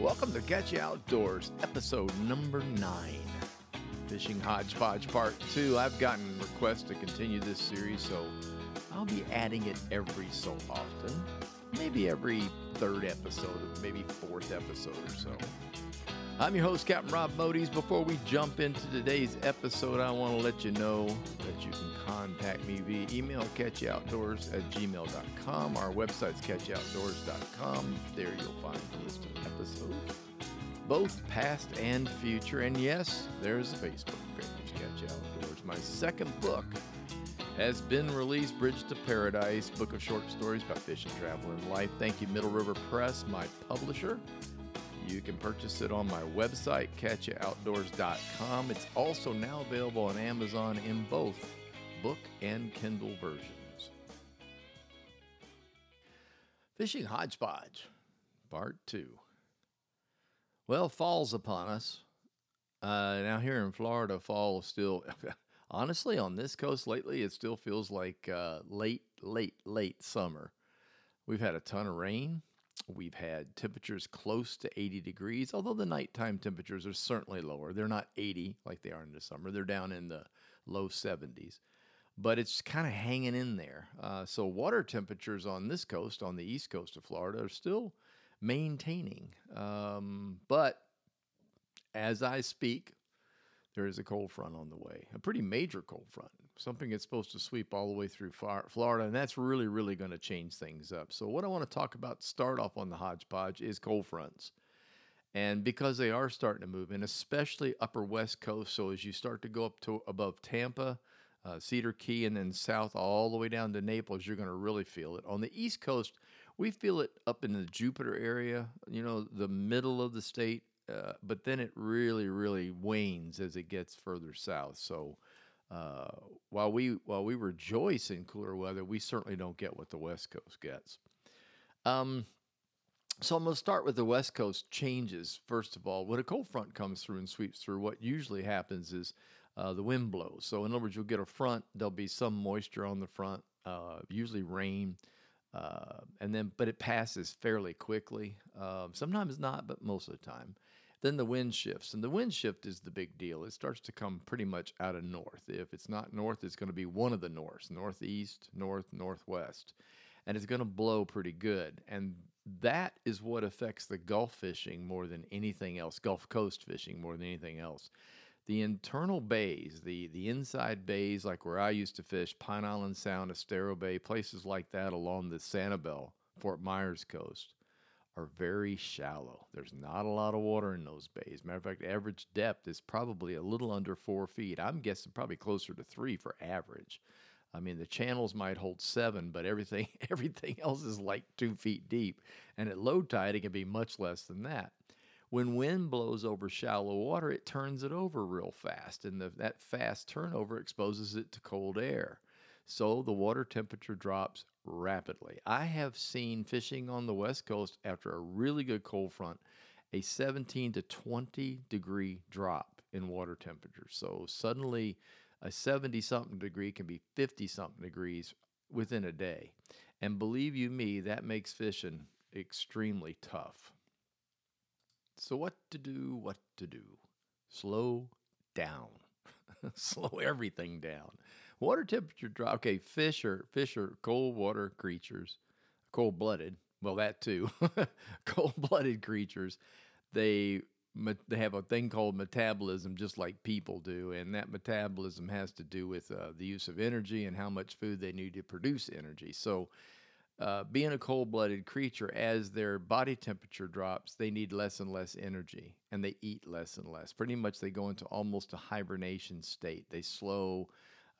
Welcome to You Outdoors, episode number nine. Fishing Hodgepodge Part 2. I've gotten requests to continue this series, so I'll be adding it every so often. Maybe every third episode, or maybe fourth episode or so. I'm your host, Captain Rob Modys. Before we jump into today's episode, I want to let you know that you can contact me via email, catchyoutdoors at gmail.com. Our website's catchoutdoors.com. There you'll find the list of episodes, both past and future. And yes, there's a Facebook page, Catch Outdoors. My second book has been released, Bridge to Paradise, book of short stories about fishing, travel, and life. Thank you, Middle River Press, my publisher. You can purchase it on my website, catchoutdoors.com. It's also now available on Amazon in both book and Kindle versions. Fishing Hodgepodge, Part 2. Well, fall's upon us. Uh, now, here in Florida, fall is still, honestly, on this coast lately, it still feels like uh, late, late, late summer. We've had a ton of rain. We've had temperatures close to 80 degrees, although the nighttime temperatures are certainly lower. They're not 80 like they are in the summer, they're down in the low 70s. But it's kind of hanging in there. Uh, so, water temperatures on this coast, on the east coast of Florida, are still maintaining. Um, but as I speak, there is a cold front on the way, a pretty major cold front, something that's supposed to sweep all the way through Florida, and that's really, really going to change things up. So, what I want to talk about, start off on the hodgepodge, is cold fronts. And because they are starting to move in, especially upper west coast, so as you start to go up to above Tampa, uh, Cedar Key, and then south all the way down to Naples, you're going to really feel it. On the east coast, we feel it up in the Jupiter area, you know, the middle of the state, uh, but then it really, really wanes as it gets further south. So uh, while we while we rejoice in cooler weather, we certainly don't get what the West Coast gets. Um, so I'm going to start with the West Coast changes. First of all, when a cold front comes through and sweeps through, what usually happens is uh, the wind blows. So in other words, you'll get a front. There'll be some moisture on the front, uh, usually rain. Uh, and then, but it passes fairly quickly. Um, sometimes not, but most of the time. Then the wind shifts, and the wind shift is the big deal. It starts to come pretty much out of north. If it's not north, it's going to be one of the norths northeast, north, northwest. And it's going to blow pretty good. And that is what affects the Gulf fishing more than anything else, Gulf Coast fishing more than anything else the internal bays, the the inside bays, like where I used to fish, Pine Island Sound, Estero Bay, places like that along the Sanibel, Fort Myers coast, are very shallow. There's not a lot of water in those bays. Matter of fact, average depth is probably a little under four feet. I'm guessing probably closer to three for average. I mean, the channels might hold seven, but everything everything else is like two feet deep. And at low tide, it can be much less than that. When wind blows over shallow water, it turns it over real fast, and the, that fast turnover exposes it to cold air. So the water temperature drops rapidly. I have seen fishing on the west coast after a really good cold front a 17 to 20 degree drop in water temperature. So suddenly a 70 something degree can be 50 something degrees within a day. And believe you me, that makes fishing extremely tough. So, what to do? What to do? Slow down. Slow everything down. Water temperature drop. Okay, fish are fish are cold water creatures, cold blooded. Well, that too. cold blooded creatures. They they have a thing called metabolism, just like people do, and that metabolism has to do with uh, the use of energy and how much food they need to produce energy. So uh, being a cold blooded creature, as their body temperature drops, they need less and less energy and they eat less and less. Pretty much, they go into almost a hibernation state. They slow,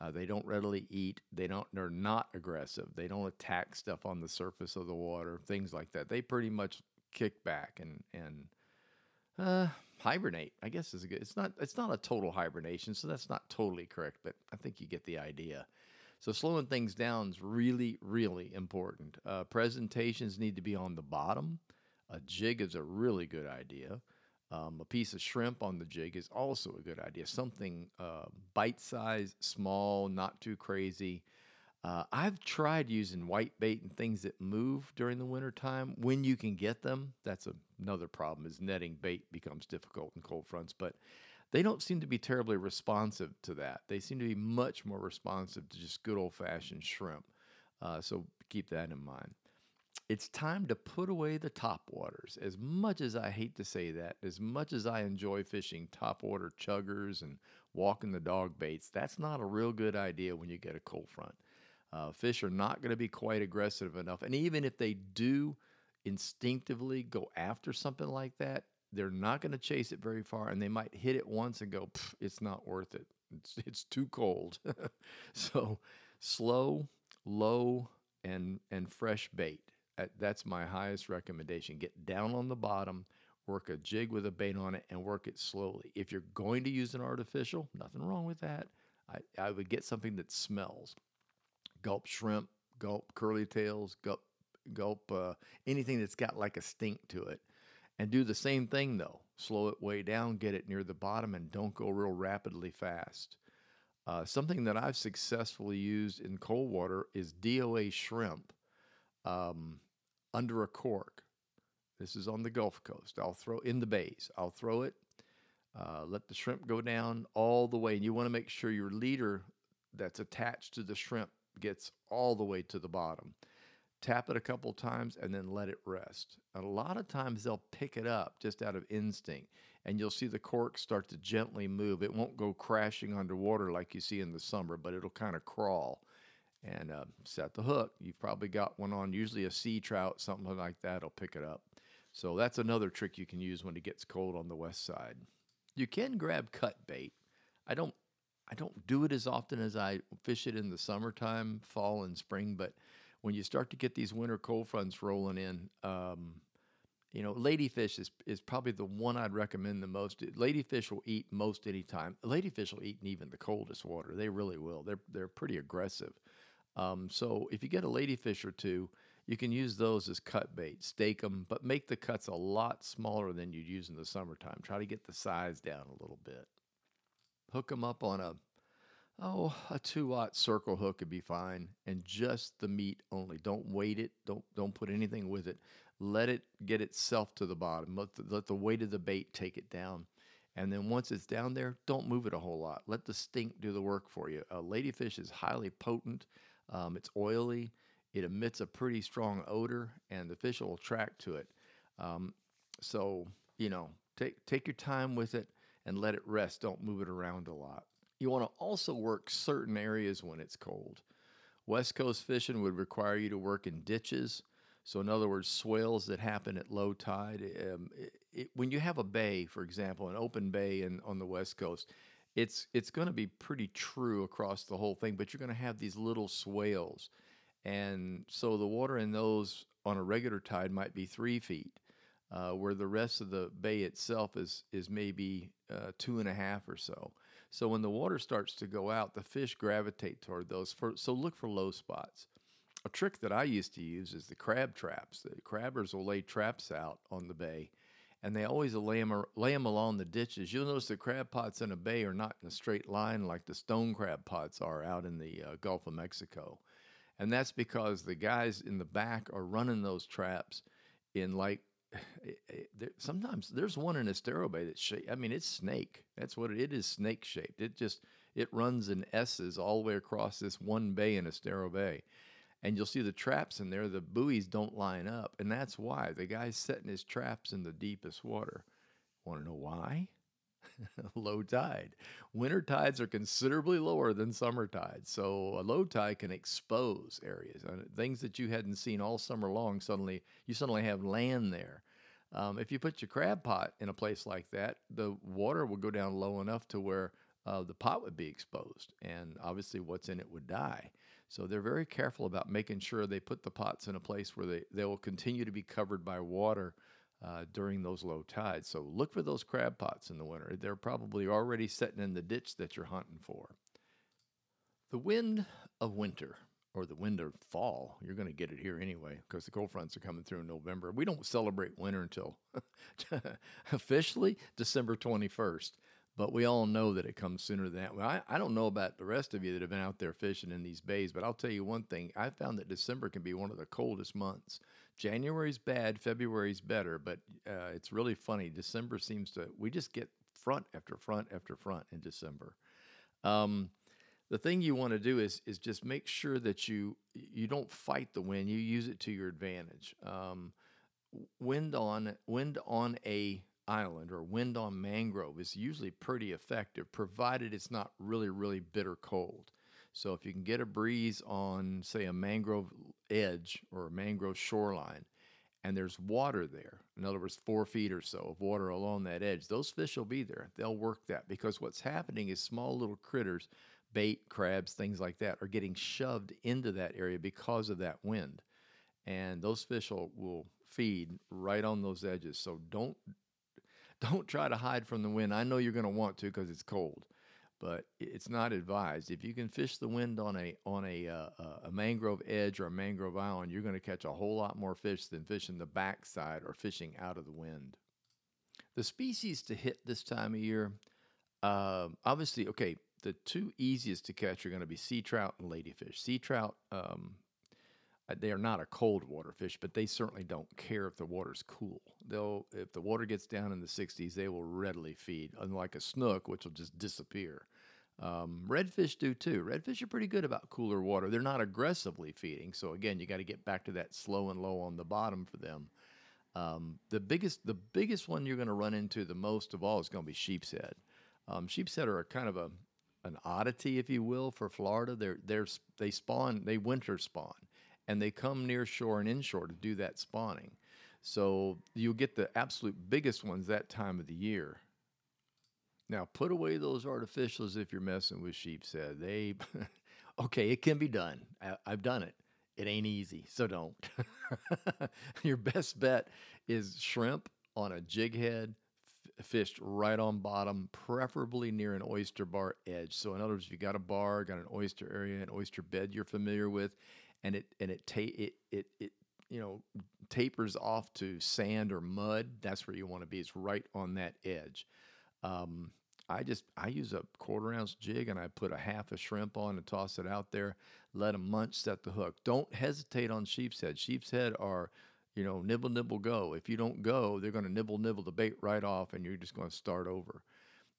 uh, they don't readily eat, they don't, they're not aggressive, they don't attack stuff on the surface of the water, things like that. They pretty much kick back and, and, uh, hibernate. I guess is a good. It's not. It's not a total hibernation, so that's not totally correct. But I think you get the idea. So slowing things down is really, really important. Uh, presentations need to be on the bottom. A jig is a really good idea. Um, a piece of shrimp on the jig is also a good idea. Something uh, bite size, small, not too crazy. Uh, I've tried using white bait and things that move during the wintertime when you can get them. That's a, another problem is netting bait becomes difficult in cold fronts, but they don't seem to be terribly responsive to that. They seem to be much more responsive to just good old fashioned shrimp. Uh, so keep that in mind. It's time to put away the top waters. As much as I hate to say that, as much as I enjoy fishing top water chuggers and walking the dog baits, that's not a real good idea when you get a cold front. Uh, fish are not going to be quite aggressive enough. And even if they do instinctively go after something like that, they're not going to chase it very far and they might hit it once and go, it's not worth it. It's, it's too cold. so slow, low, and, and fresh bait. That's my highest recommendation. Get down on the bottom, work a jig with a bait on it, and work it slowly. If you're going to use an artificial, nothing wrong with that. I, I would get something that smells gulp shrimp, gulp curly tails, gulp gulp uh, anything that's got like a stink to it. And do the same thing though. Slow it way down, get it near the bottom, and don't go real rapidly fast. Uh, something that I've successfully used in cold water is DOA shrimp um, under a cork. This is on the Gulf Coast. I'll throw in the bays. I'll throw it, uh, let the shrimp go down all the way. And you want to make sure your leader that's attached to the shrimp gets all the way to the bottom. Tap it a couple times and then let it rest. And a lot of times they'll pick it up just out of instinct, and you'll see the cork start to gently move. It won't go crashing underwater like you see in the summer, but it'll kind of crawl and uh, set the hook. You've probably got one on, usually a sea trout, something like that will pick it up. So that's another trick you can use when it gets cold on the west side. You can grab cut bait. I don't I don't do it as often as I fish it in the summertime, fall and spring. But when you start to get these winter cold fronts rolling in, um, you know, ladyfish is, is probably the one I'd recommend the most. Ladyfish will eat most any time. Ladyfish will eat in even the coldest water. They really will. They're they're pretty aggressive. Um, so if you get a ladyfish or two, you can use those as cut bait. Stake them, but make the cuts a lot smaller than you'd use in the summertime. Try to get the size down a little bit hook them up on a oh a two aught circle hook would be fine and just the meat only. Don't weight it don't don't put anything with it. Let it get itself to the bottom. Let the, let the weight of the bait take it down. And then once it's down there don't move it a whole lot. Let the stink do the work for you. A ladyfish is highly potent um, it's oily it emits a pretty strong odor and the fish will attract to it. Um, so you know take take your time with it and let it rest. Don't move it around a lot. You want to also work certain areas when it's cold. West Coast fishing would require you to work in ditches. So, in other words, swales that happen at low tide. Um, it, it, when you have a bay, for example, an open bay in, on the West Coast, it's it's going to be pretty true across the whole thing, but you're going to have these little swales, and so the water in those on a regular tide might be three feet, uh, where the rest of the bay itself is is maybe uh, two and a half or so. So when the water starts to go out, the fish gravitate toward those. For, so look for low spots. A trick that I used to use is the crab traps. The crabbers will lay traps out on the bay, and they always lay them, lay them along the ditches. You'll notice the crab pots in a bay are not in a straight line like the stone crab pots are out in the uh, Gulf of Mexico. And that's because the guys in the back are running those traps in like it, it, there, sometimes there's one in Estero Bay that's shaped. I mean, it's snake. That's what it, it is. Snake shaped. It just it runs in S's all the way across this one bay in Estero Bay, and you'll see the traps in there. The buoys don't line up, and that's why the guy's setting his traps in the deepest water. Want to know why? low tide. Winter tides are considerably lower than summer tides. So a low tide can expose areas, And things that you hadn't seen all summer long. Suddenly, you suddenly have land there. Um, if you put your crab pot in a place like that, the water will go down low enough to where uh, the pot would be exposed, and obviously what's in it would die. So they're very careful about making sure they put the pots in a place where they, they will continue to be covered by water uh, during those low tides. So look for those crab pots in the winter. They're probably already sitting in the ditch that you're hunting for. The wind of winter, or the wind of fall, you're going to get it here anyway because the cold fronts are coming through in November. We don't celebrate winter until officially December 21st. But we all know that it comes sooner than that. Well, I, I don't know about the rest of you that have been out there fishing in these bays, but I'll tell you one thing. I found that December can be one of the coldest months. January's bad, February's better, but uh, it's really funny. December seems to, we just get front after front after front in December. Um, the thing you want to do is is just make sure that you you don't fight the wind. You use it to your advantage. Um, wind on wind on a island or wind on mangrove is usually pretty effective, provided it's not really really bitter cold. So if you can get a breeze on say a mangrove edge or a mangrove shoreline, and there's water there, in other words, four feet or so of water along that edge, those fish will be there. They'll work that because what's happening is small little critters bait, crabs, things like that are getting shoved into that area because of that wind. And those fish will, will feed right on those edges. So don't don't try to hide from the wind. I know you're going to want to because it's cold, but it's not advised. If you can fish the wind on a on a uh, a mangrove edge or a mangrove island, you're going to catch a whole lot more fish than fishing the backside or fishing out of the wind. The species to hit this time of year, uh, obviously, okay the two easiest to catch are going to be sea trout and ladyfish. Sea trout, um, uh, they are not a cold water fish, but they certainly don't care if the water's cool. They'll, if the water gets down in the 60s, they will readily feed, unlike a snook, which will just disappear. Um, redfish do too. Redfish are pretty good about cooler water. They're not aggressively feeding, so again, you got to get back to that slow and low on the bottom for them. Um, the biggest, the biggest one you're going to run into the most of all is going to be sheep's head. Um, sheep's head are kind of a an oddity, if you will, for Florida. They're, they're, they spawn, they winter spawn, and they come near shore and inshore to do that spawning. So you'll get the absolute biggest ones that time of the year. Now, put away those artificials if you're messing with sheep's head. They, okay, it can be done. I, I've done it. It ain't easy, so don't. Your best bet is shrimp on a jig head fished right on bottom, preferably near an oyster bar edge. So in other words, if you got a bar, got an oyster area, an oyster bed you're familiar with, and it and it ta- it it it you know tapers off to sand or mud, that's where you want to be. It's right on that edge. Um, I just I use a quarter ounce jig and I put a half a shrimp on and toss it out there. Let them munch, set the hook. Don't hesitate on sheep's head. Sheep's head are you know, nibble, nibble, go. If you don't go, they're going to nibble, nibble the bait right off, and you're just going to start over.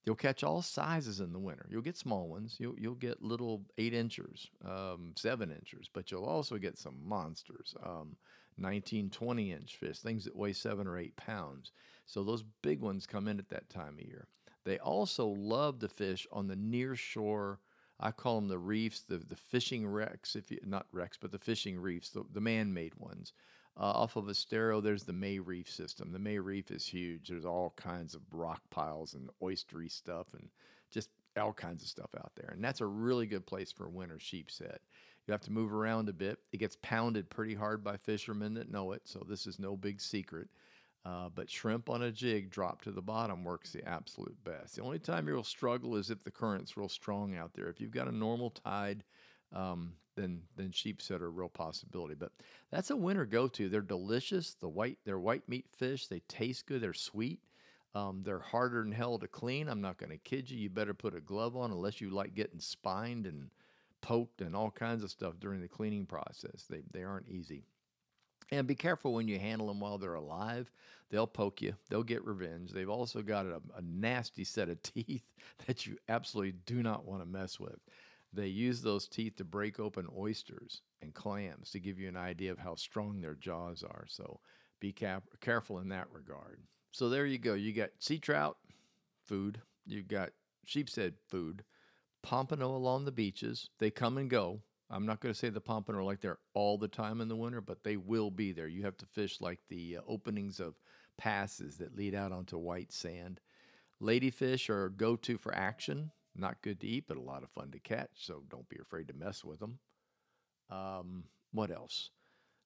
You'll catch all sizes in the winter. You'll get small ones. You'll you'll get little eight inchers, um, seven inchers, but you'll also get some monsters, um, 19, 20 inch fish, things that weigh seven or eight pounds. So those big ones come in at that time of year. They also love to fish on the near shore. I call them the reefs, the the fishing wrecks, if you not wrecks, but the fishing reefs, the, the man-made ones. Uh, off of Estero, there's the May Reef system. The May Reef is huge. There's all kinds of rock piles and oystery stuff and just all kinds of stuff out there. And that's a really good place for winter sheep's head. You have to move around a bit. It gets pounded pretty hard by fishermen that know it, so this is no big secret. Uh, but shrimp on a jig dropped to the bottom works the absolute best. The only time you'll struggle is if the current's real strong out there. If you've got a normal tide, um, then then sheep's head are a real possibility. But that's a winter go to. They're delicious. The white they're white meat fish. They taste good. They're sweet. Um, they're harder than hell to clean. I'm not going to kid you. You better put a glove on unless you like getting spined and poked and all kinds of stuff during the cleaning process. They they aren't easy. And be careful when you handle them while they're alive. They'll poke you. They'll get revenge. They've also got a, a nasty set of teeth that you absolutely do not want to mess with. They use those teeth to break open oysters and clams to give you an idea of how strong their jaws are. So be cap- careful in that regard. So there you go. You got sea trout, food. You got sheep's head, food. Pompano along the beaches. They come and go. I'm not going to say the pompano are like there all the time in the winter, but they will be there. You have to fish like the uh, openings of passes that lead out onto white sand. Ladyfish are go to for action. Not good to eat, but a lot of fun to catch. So don't be afraid to mess with them. Um, what else?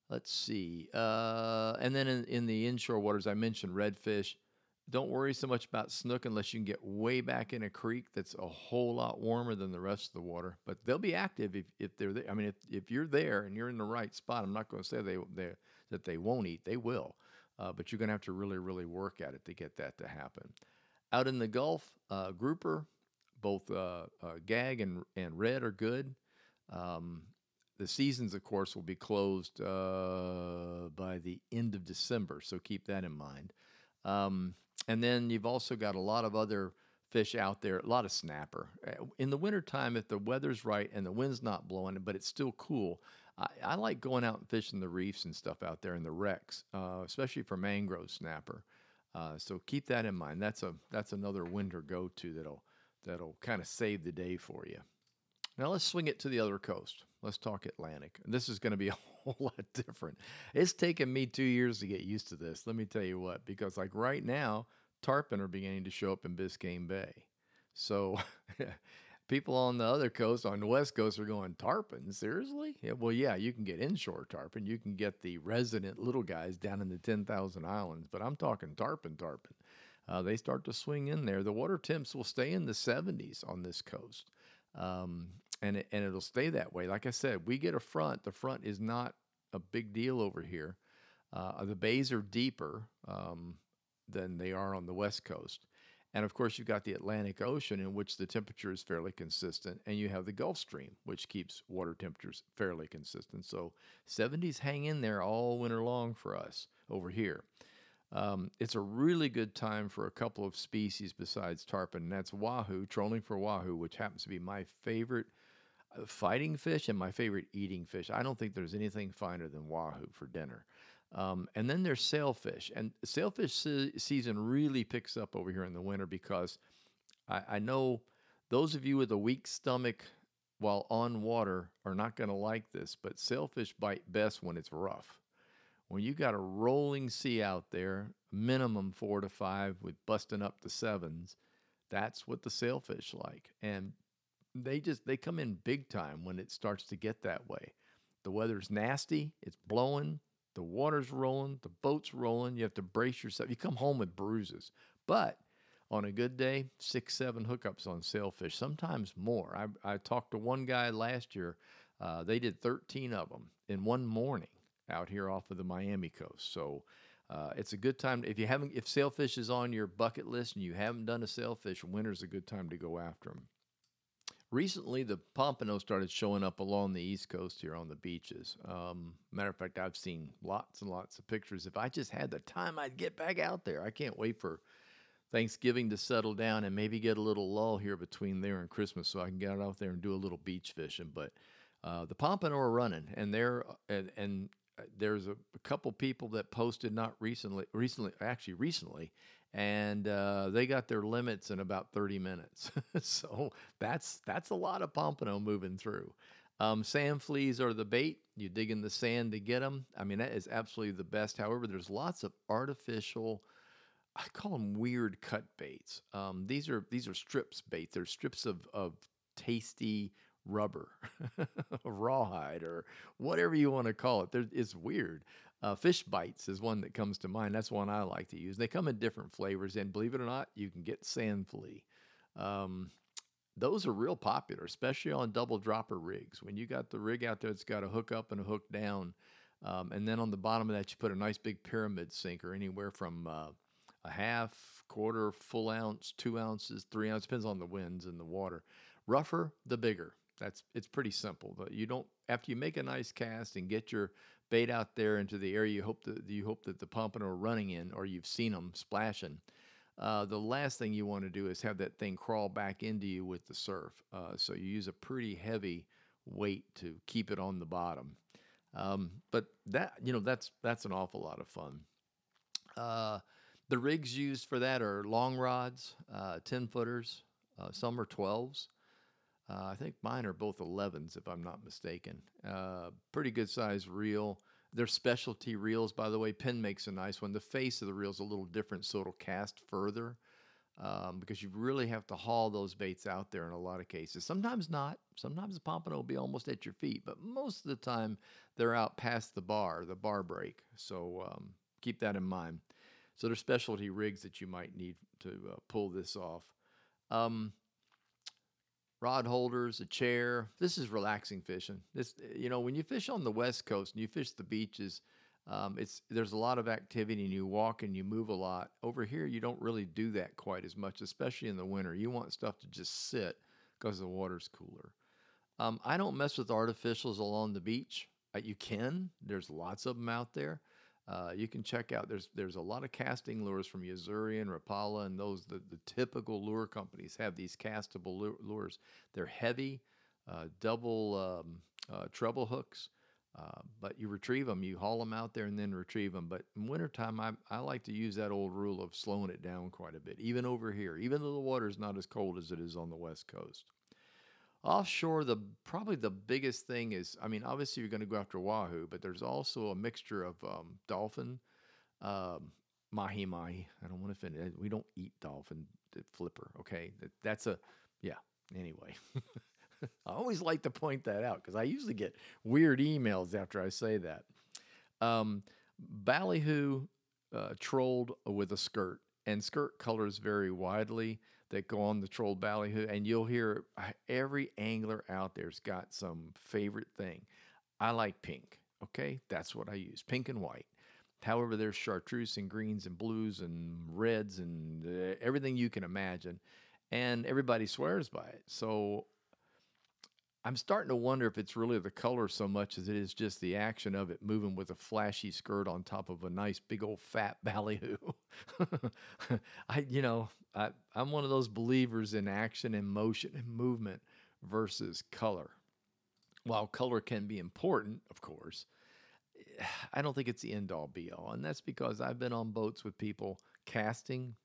Let's see. Uh, and then in, in the inshore waters, I mentioned redfish. Don't worry so much about snook unless you can get way back in a creek that's a whole lot warmer than the rest of the water. But they'll be active if, if they're there. I mean, if, if you're there and you're in the right spot, I'm not going to say they, that they won't eat. They will. Uh, but you're going to have to really, really work at it to get that to happen. Out in the Gulf, uh, grouper, both uh, uh, gag and, and red are good. Um, the seasons, of course, will be closed uh, by the end of December, so keep that in mind. Um, and then you've also got a lot of other fish out there, a lot of snapper. Uh, in the wintertime, if the weather's right and the wind's not blowing, but it's still cool, I, I like going out and fishing the reefs and stuff out there in the wrecks, uh, especially for mangrove snapper. Uh, so keep that in mind. That's a that's another winter go to that'll that'll kind of save the day for you. Now let's swing it to the other coast. Let's talk Atlantic. This is going to be a whole lot different. It's taken me two years to get used to this. Let me tell you what, because like right now, tarpon are beginning to show up in Biscayne Bay. So people on the other coast, on the west coast, are going tarpon. Seriously? Yeah, well, yeah, you can get inshore tarpon. You can get the resident little guys down in the ten thousand islands, but I'm talking tarpon, tarpon. Uh, they start to swing in there. The water temps will stay in the 70s on this coast, um, and it, and it'll stay that way. Like I said, we get a front. The front is not a big deal over here. Uh, the bays are deeper um, than they are on the west coast. And of course, you've got the Atlantic Ocean, in which the temperature is fairly consistent, and you have the Gulf Stream, which keeps water temperatures fairly consistent. So 70s hang in there all winter long for us over here. Um, it's a really good time for a couple of species besides tarpon, and that's wahoo, trolling for wahoo, which happens to be my favorite uh, fighting fish and my favorite eating fish. I don't think there's anything finer than wahoo for dinner. Um, and then there's sailfish, and sailfish se- season really picks up over here in the winter because I, I know those of you with a weak stomach while on water are not going to like this, but sailfish bite best when it's rough. When you got a rolling sea out there, minimum four to five with busting up to sevens, that's what the sailfish like. And they just they come in big time when it starts to get that way. The weather's nasty, it's blowing, the water's rolling, the boat's rolling. You have to brace yourself. You come home with bruises. But on a good day, six, seven hookups on sailfish, sometimes more. I, I talked to one guy last year. Uh, they did 13 of them in one morning out here off of the Miami coast. So uh, it's a good time if you haven't if sailfish is on your bucket list and you haven't done a sailfish, winter's a good time to go after them. Recently, the pompano started showing up along the East Coast here on the beaches. Um, matter of fact, I've seen lots and lots of pictures. If I just had the time, I'd get back out there. I can't wait for Thanksgiving to settle down and maybe get a little lull here between there and Christmas so I can get out there and do a little beach fishing. But uh, the pompano are running, and they're and, and there's a, a, couple people that posted not recently, recently actually recently, and uh, they got their limits in about 30 minutes. so that's that's a lot of pompano moving through. Um, sand fleas are the bait. You dig in the sand to get them. I mean, that is absolutely the best. However, there's lots of artificial. I call them weird cut baits. Um, these are these are strips bait. They're strips of of tasty rubber, rawhide, or whatever you want to call it. It's weird. Uh, fish bites is one that comes to mind. That's one I like to use. They come in different flavors, and believe it or not, you can get sand flea. Um, those are real popular, especially on double dropper rigs. When you got the rig out there it's got a hook up and a hook down, um, and then on the bottom of that, you put a nice big pyramid sinker, anywhere from uh, a half, quarter, full ounce, two ounces, three ounces, depends on the winds and the water. Rougher, the bigger. That's it's pretty simple. You don't after you make a nice cast and get your bait out there into the area you hope that you hope that the pompano are running in, or you've seen them splashing. Uh, the last thing you want to do is have that thing crawl back into you with the surf. Uh, so you use a pretty heavy weight to keep it on the bottom. Um, but that you know that's that's an awful lot of fun. Uh, the rigs used for that are long rods, uh, ten footers. Uh, some are twelves. Uh, I think mine are both 11s, if I'm not mistaken. Uh, pretty good size reel. They're specialty reels, by the way. Penn makes a nice one. The face of the reel is a little different, so it'll cast further um, because you really have to haul those baits out there in a lot of cases. Sometimes not. Sometimes the pompano will be almost at your feet, but most of the time they're out past the bar, the bar break. So um, keep that in mind. So there's specialty rigs that you might need to uh, pull this off. Um, rod holders, a chair. This is relaxing fishing. This, you know, when you fish on the West Coast and you fish the beaches, Um, it's there's a lot of activity and you walk and you move a lot. Over here, you don't really do that quite as much, especially in the winter. You want stuff to just sit because the water's cooler. Um, I don't mess with artificials along the beach. Uh, you can. There's lots of them out there. Uh, you can check out. There's there's a lot of casting lures from Yo-Zuri and Rapala, and those the, the typical lure companies have these castable lures. They're heavy, uh, double um, uh, treble hooks. Uh, but you retrieve them, you haul them out there and then retrieve them. But in wintertime, I, I like to use that old rule of slowing it down quite a bit, even over here, even though the water is not as cold as it is on the west coast. Offshore, the probably the biggest thing is, I mean, obviously you're going to go after wahoo, but there's also a mixture of um, dolphin, um, mahi mahi. I don't want to offend. It. We don't eat dolphin flipper. Okay, that's a yeah. Anyway. I always like to point that out because I usually get weird emails after I say that. Um, ballyhoo uh, trolled with a skirt, and skirt colors vary widely that go on the trolled ballyhoo, and you'll hear uh, every angler out there's got some favorite thing. I like pink. Okay, that's what I use, pink and white. However, there's chartreuse and greens and blues and reds and uh, everything you can imagine, and everybody swears by it. So I'm starting to wonder if it's really the color so much as it is just the action of it moving with a flashy skirt on top of a nice big old fat ballyhoo. I, you know, I, I'm one of those believers in action and motion and movement versus color. While color can be important, of course, I don't think it's the end all be all. And that's because I've been on boats with people casting,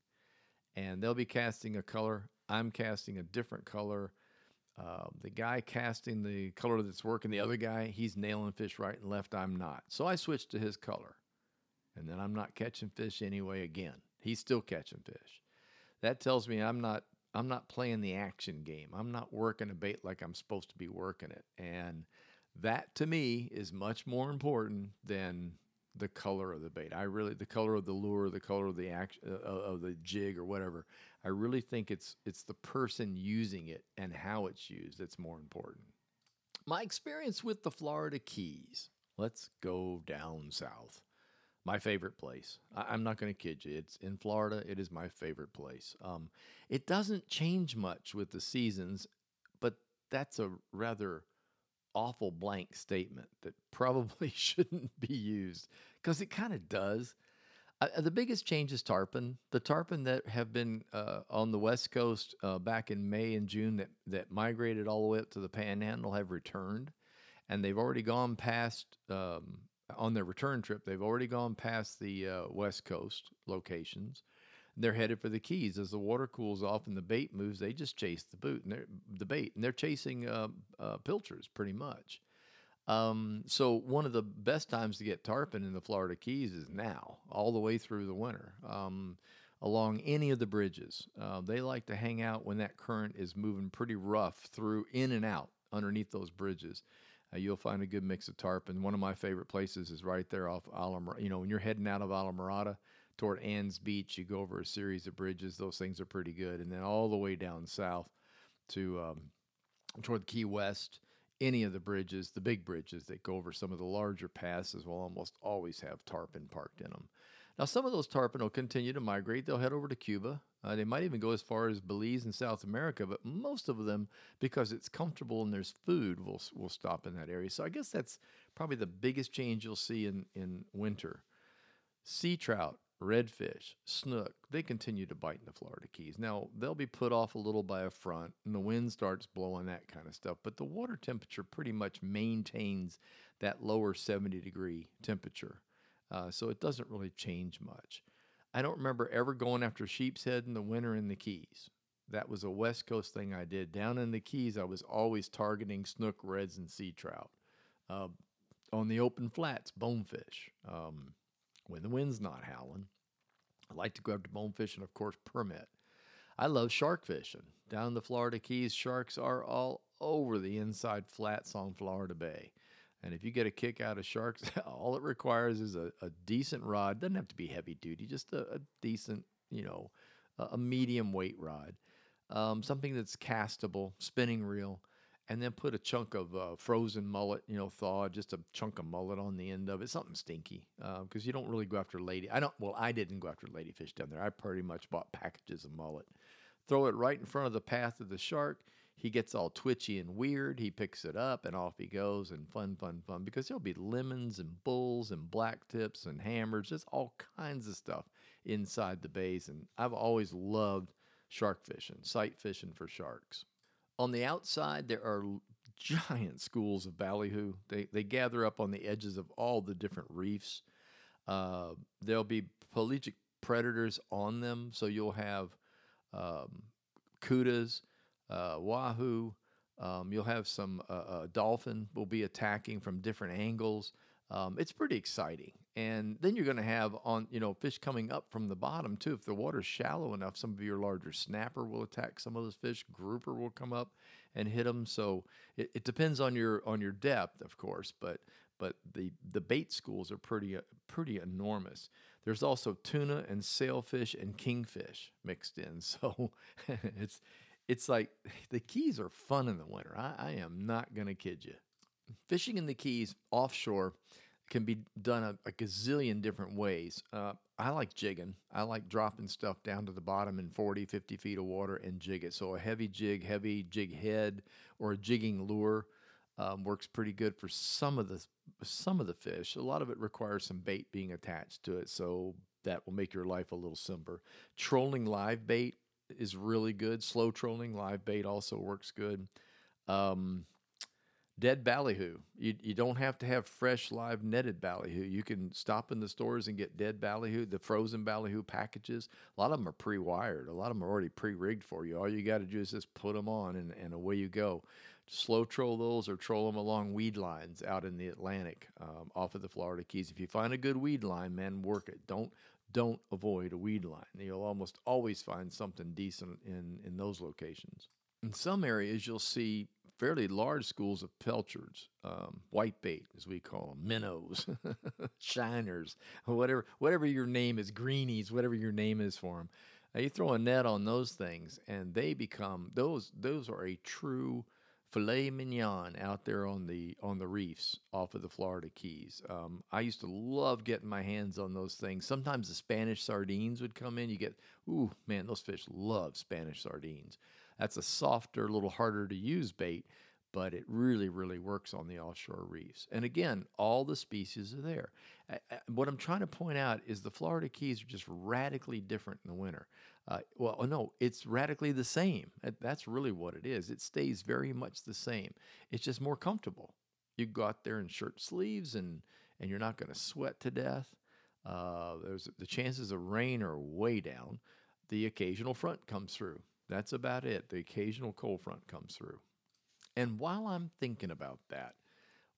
and they'll be casting a color. I'm casting a different color uh, the guy casting the color that's working, the other guy, he's nailing fish right and left. I'm not. So I switched to his color. And then I'm not catching fish anyway again. He's still catching fish. That tells me I'm not I'm not playing the action game. I'm not working a bait like I'm supposed to be working it. And that to me is much more important than the color of the bait. I really the color of the lure, the color of the action uh, of the jig or whatever. I really think it's it's the person using it and how it's used that's more important. My experience with the Florida Keys. Let's go down south. My favorite place. I, am not going to kid you. It's in Florida. It is my favorite place. Um, it doesn't change much with the seasons, but that's a rather awful blank statement that probably shouldn't be used because it kind of does. Uh, the biggest change is tarpon. The tarpon that have been uh, on the west coast uh, back in May and June that, that migrated all the way up to the panhandle have returned. And they've already gone past, um, on their return trip, they've already gone past the uh, west coast locations. They're headed for the Keys. As the water cools off and the bait moves, they just chase the boot and the bait, and they're chasing uh, uh, pilchards pretty much. Um, so one of the best times to get tarpon in the Florida Keys is now, all the way through the winter, um, along any of the bridges. Uh, they like to hang out when that current is moving pretty rough through in and out underneath those bridges. Uh, you'll find a good mix of tarpon. One of my favorite places is right there off Islamorada. You know, when you're heading out of Islamorada toward Anne's Beach, you go over a series of bridges. Those things are pretty good, and then all the way down south to um, toward Key West any of the bridges, the big bridges that go over some of the larger passes, will almost always have tarpon parked in them. Now, some of those tarpon will continue to migrate. They'll head over to Cuba. Uh, they might even go as far as Belize and South America, but most of them, because it's comfortable and there's food, will will stop in that area. So I guess that's probably the biggest change you'll see in in winter. Sea trout redfish, snook, they continue to bite in the Florida Keys. Now, they'll be put off a little by a front, and the wind starts blowing that kind of stuff, but the water temperature pretty much maintains that lower 70 degree temperature. Uh, so it doesn't really change much. I don't remember ever going after sheep's head in the winter in the Keys. That was a West Coast thing I did. Down in the Keys, I was always targeting snook, reds, and sea trout. Uh, on the open flats, bonefish. Um, when the wind's not howling. I like to go after bonefish and, of course, permit. I love shark fishing. Down in the Florida Keys, sharks are all over the inside flats on Florida Bay. And if you get a kick out of sharks, all it requires is a, a decent rod. Doesn't have to be heavy duty, just a, a decent, you know, a, a medium weight rod. Um, something that's castable, spinning reel, and then put a chunk of uh, frozen mullet, you know, thawed, just a chunk of mullet on the end of it, something stinky, because uh, you don't really go after lady. I don't. Well, I didn't go after ladyfish down there. I pretty much bought packages of mullet. Throw it right in front of the path of the shark. He gets all twitchy and weird. He picks it up and off he goes, and fun, fun, fun. Because there'll be lemons and bulls and black tips and hammers, just all kinds of stuff inside the bays. And I've always loved shark fishing, sight fishing for sharks. On the outside, there are giant schools of ballyhoo. They, they gather up on the edges of all the different reefs. Uh, there'll be pelagic predators on them, so you'll have um, kudas, uh, wahoo. Um, you'll have some uh, uh, dolphin will be attacking from different angles. Um, it's pretty exciting. And then you're going to have on, you know, fish coming up from the bottom too. If the water's shallow enough, some of your larger snapper will attack some of those fish. Grouper will come up and hit them. So it, it depends on your on your depth, of course. But but the the bait schools are pretty uh, pretty enormous. There's also tuna and sailfish and kingfish mixed in. So it's it's like the Keys are fun in the winter. I, I am not going to kid you. Fishing in the Keys offshore can be done a, a gazillion different ways. Uh, I like jigging. I like dropping stuff down to the bottom in 40, 50 feet of water and jig it. So a heavy jig, heavy jig head, or a jigging lure um, works pretty good for some of the some of the fish. A lot of it requires some bait being attached to it, so that will make your life a little simpler. Trolling live bait is really good. Slow trolling live bait also works good. Um, dead ballyhoo. You, you don't have to have fresh live netted ballyhoo. You can stop in the stores and get dead ballyhoo, the frozen ballyhoo packages. A lot of them are pre-wired. A lot of them are already pre-rigged for you. All you got to do is just put them on and, and away you go. Slow troll those or troll them along weed lines out in the Atlantic um, off of the Florida Keys. If you find a good weed line, man, work it. Don't don't avoid a weed line. You'll almost always find something decent in, in those locations. In some areas, you'll see fairly large schools of pilchards, um, white bait, as we call them, minnows, shiners, whatever, whatever your name is, greenies, whatever your name is for them. Now you throw a net on those things, and they become those. Those are a true filet mignon out there on the on the reefs off of the Florida Keys. Um, I used to love getting my hands on those things. Sometimes the Spanish sardines would come in. You get, ooh, man, those fish love Spanish sardines. That's a softer, little harder to use bait, but it really, really works on the offshore reefs. And again, all the species are there. What I'm trying to point out is the Florida Keys are just radically different in the winter. Uh, well, oh, no, it's radically the same. That's really what it is. It stays very much the same. It's just more comfortable. You go out there in shirt sleeves and and you're not going to sweat to death. Uh, there's the chances of rain are way down. The occasional front comes through. That's about it. The occasional cold front comes through. And while I'm thinking about that,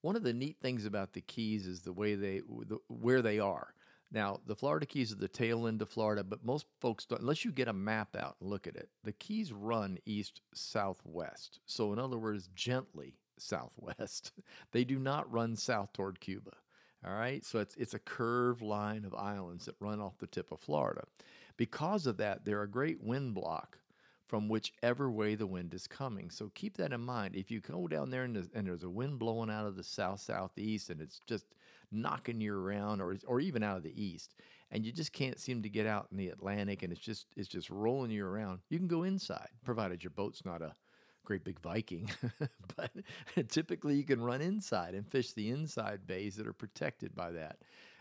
one of the neat things about the Keys is the way they, the, where they are. Now, the Florida Keys are the tail end of Florida, but most folks don't, unless you get a map out and look at it, the Keys run east southwest. So, in other words, gently southwest. they do not run south toward Cuba. All right, so it's it's a curved line of islands that run off the tip of Florida. Because of that, they're a great wind block from whichever way the wind is coming. So keep that in mind. If you go down there and there's, a wind blowing out of the south southeast and it's just knocking you around, or or even out of the east, and you just can't seem to get out in the Atlantic, and it's just it's just rolling you around, you can go inside, provided your boat's not a great big Viking. but typically, you can run inside and fish the inside bays that are protected by that.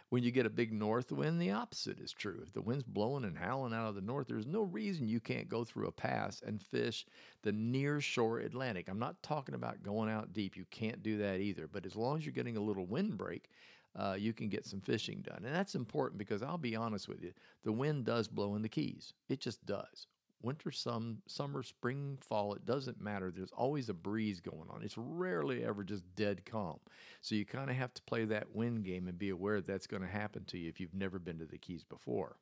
When you get a big north wind, the opposite is true. If the wind's blowing and howling out of the north, there's no reason you can't go through a pass and fish the near shore Atlantic. I'm not talking about going out deep. You can't do that either. But as long as you're getting a little wind break, uh, you can get some fishing done. And that's important because I'll be honest with you, the wind does blow in the Keys. It just does winter, some summer, spring, fall, it doesn't matter. There's always a breeze going on. It's rarely ever just dead calm. So you kind of have to play that wind game and be aware that that's going to happen to you if you've never been to the Keys before.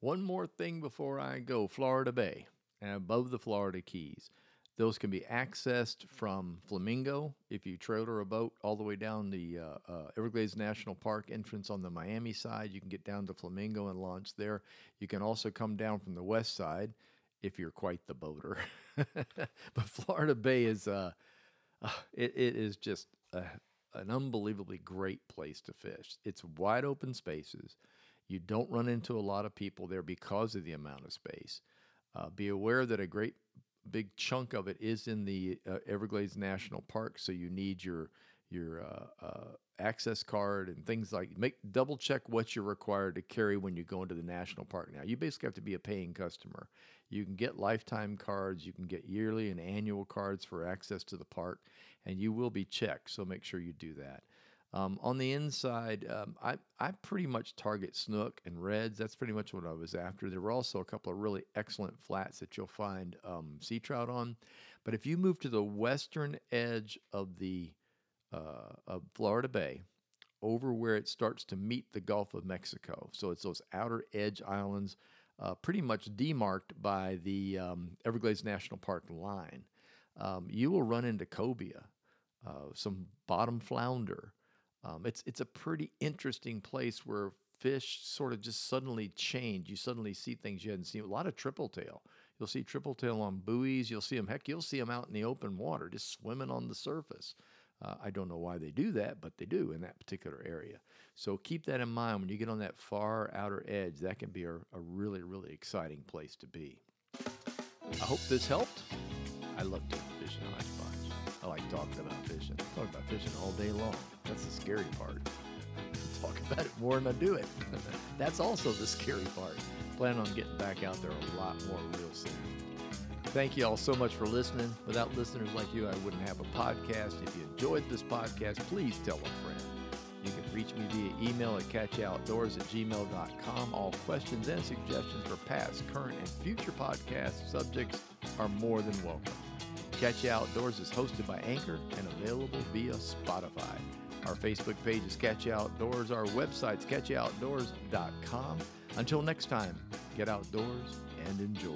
One more thing before I go Florida Bay and above the Florida Keys. Those can be accessed from Flamingo if you trailer a boat all the way down the uh, uh, Everglades National Park entrance on the Miami side. You can get down to Flamingo and launch there. You can also come down from the west side if you're quite the boater. but Florida Bay is uh, uh, it, it is just a, an unbelievably great place to fish. It's wide open spaces. You don't run into a lot of people there because of the amount of space. Uh, be aware that a great big chunk of it is in the uh, Everglades National Park, so you need your your uh, uh, access card and things like make double check what you're required to carry when you go into the national park. Now you basically have to be a paying customer. You can get lifetime cards, you can get yearly and annual cards for access to the park, and you will be checked. So make sure you do that. Um, on the inside, um, I, I pretty much target snook and reds. That's pretty much what I was after. There were also a couple of really excellent flats that you'll find um, sea trout on. But if you move to the western edge of the uh, of Florida Bay, over where it starts to meet the Gulf of Mexico, so it's those outer edge islands, uh, pretty much demarked by the um, Everglades National Park line, um, you will run into cobia, uh, some bottom flounder. Um, it's it's a pretty interesting place where fish sort of just suddenly change. You suddenly see things you hadn't seen. A lot of triple tail. You'll see triple tail on buoys. You'll see them. Heck, you'll see them out in the open water, just swimming on the surface. Uh, I don't know why they do that, but they do in that particular area. So keep that in mind when you get on that far outer edge. That can be a, a really, really exciting place to be. I hope this helped. I love doing fishing on I like talking about fishing. I talk about fishing all day long. That's the scary part. Talk about it more than I do it. That's also the scary part. Plan on getting back out there a lot more real soon. Thank you all so much for listening. Without listeners like you, I wouldn't have a podcast. If you enjoyed this podcast, please tell a friend. You can reach me via email at catchoutdoors at gmail.com. All questions and suggestions for past, current, and future podcast subjects are more than welcome. Catch Outdoors is hosted by Anchor and available via Spotify. Our Facebook page is Catch Outdoors. Our website's catchoutdoors.com. Until next time, get outdoors and enjoy.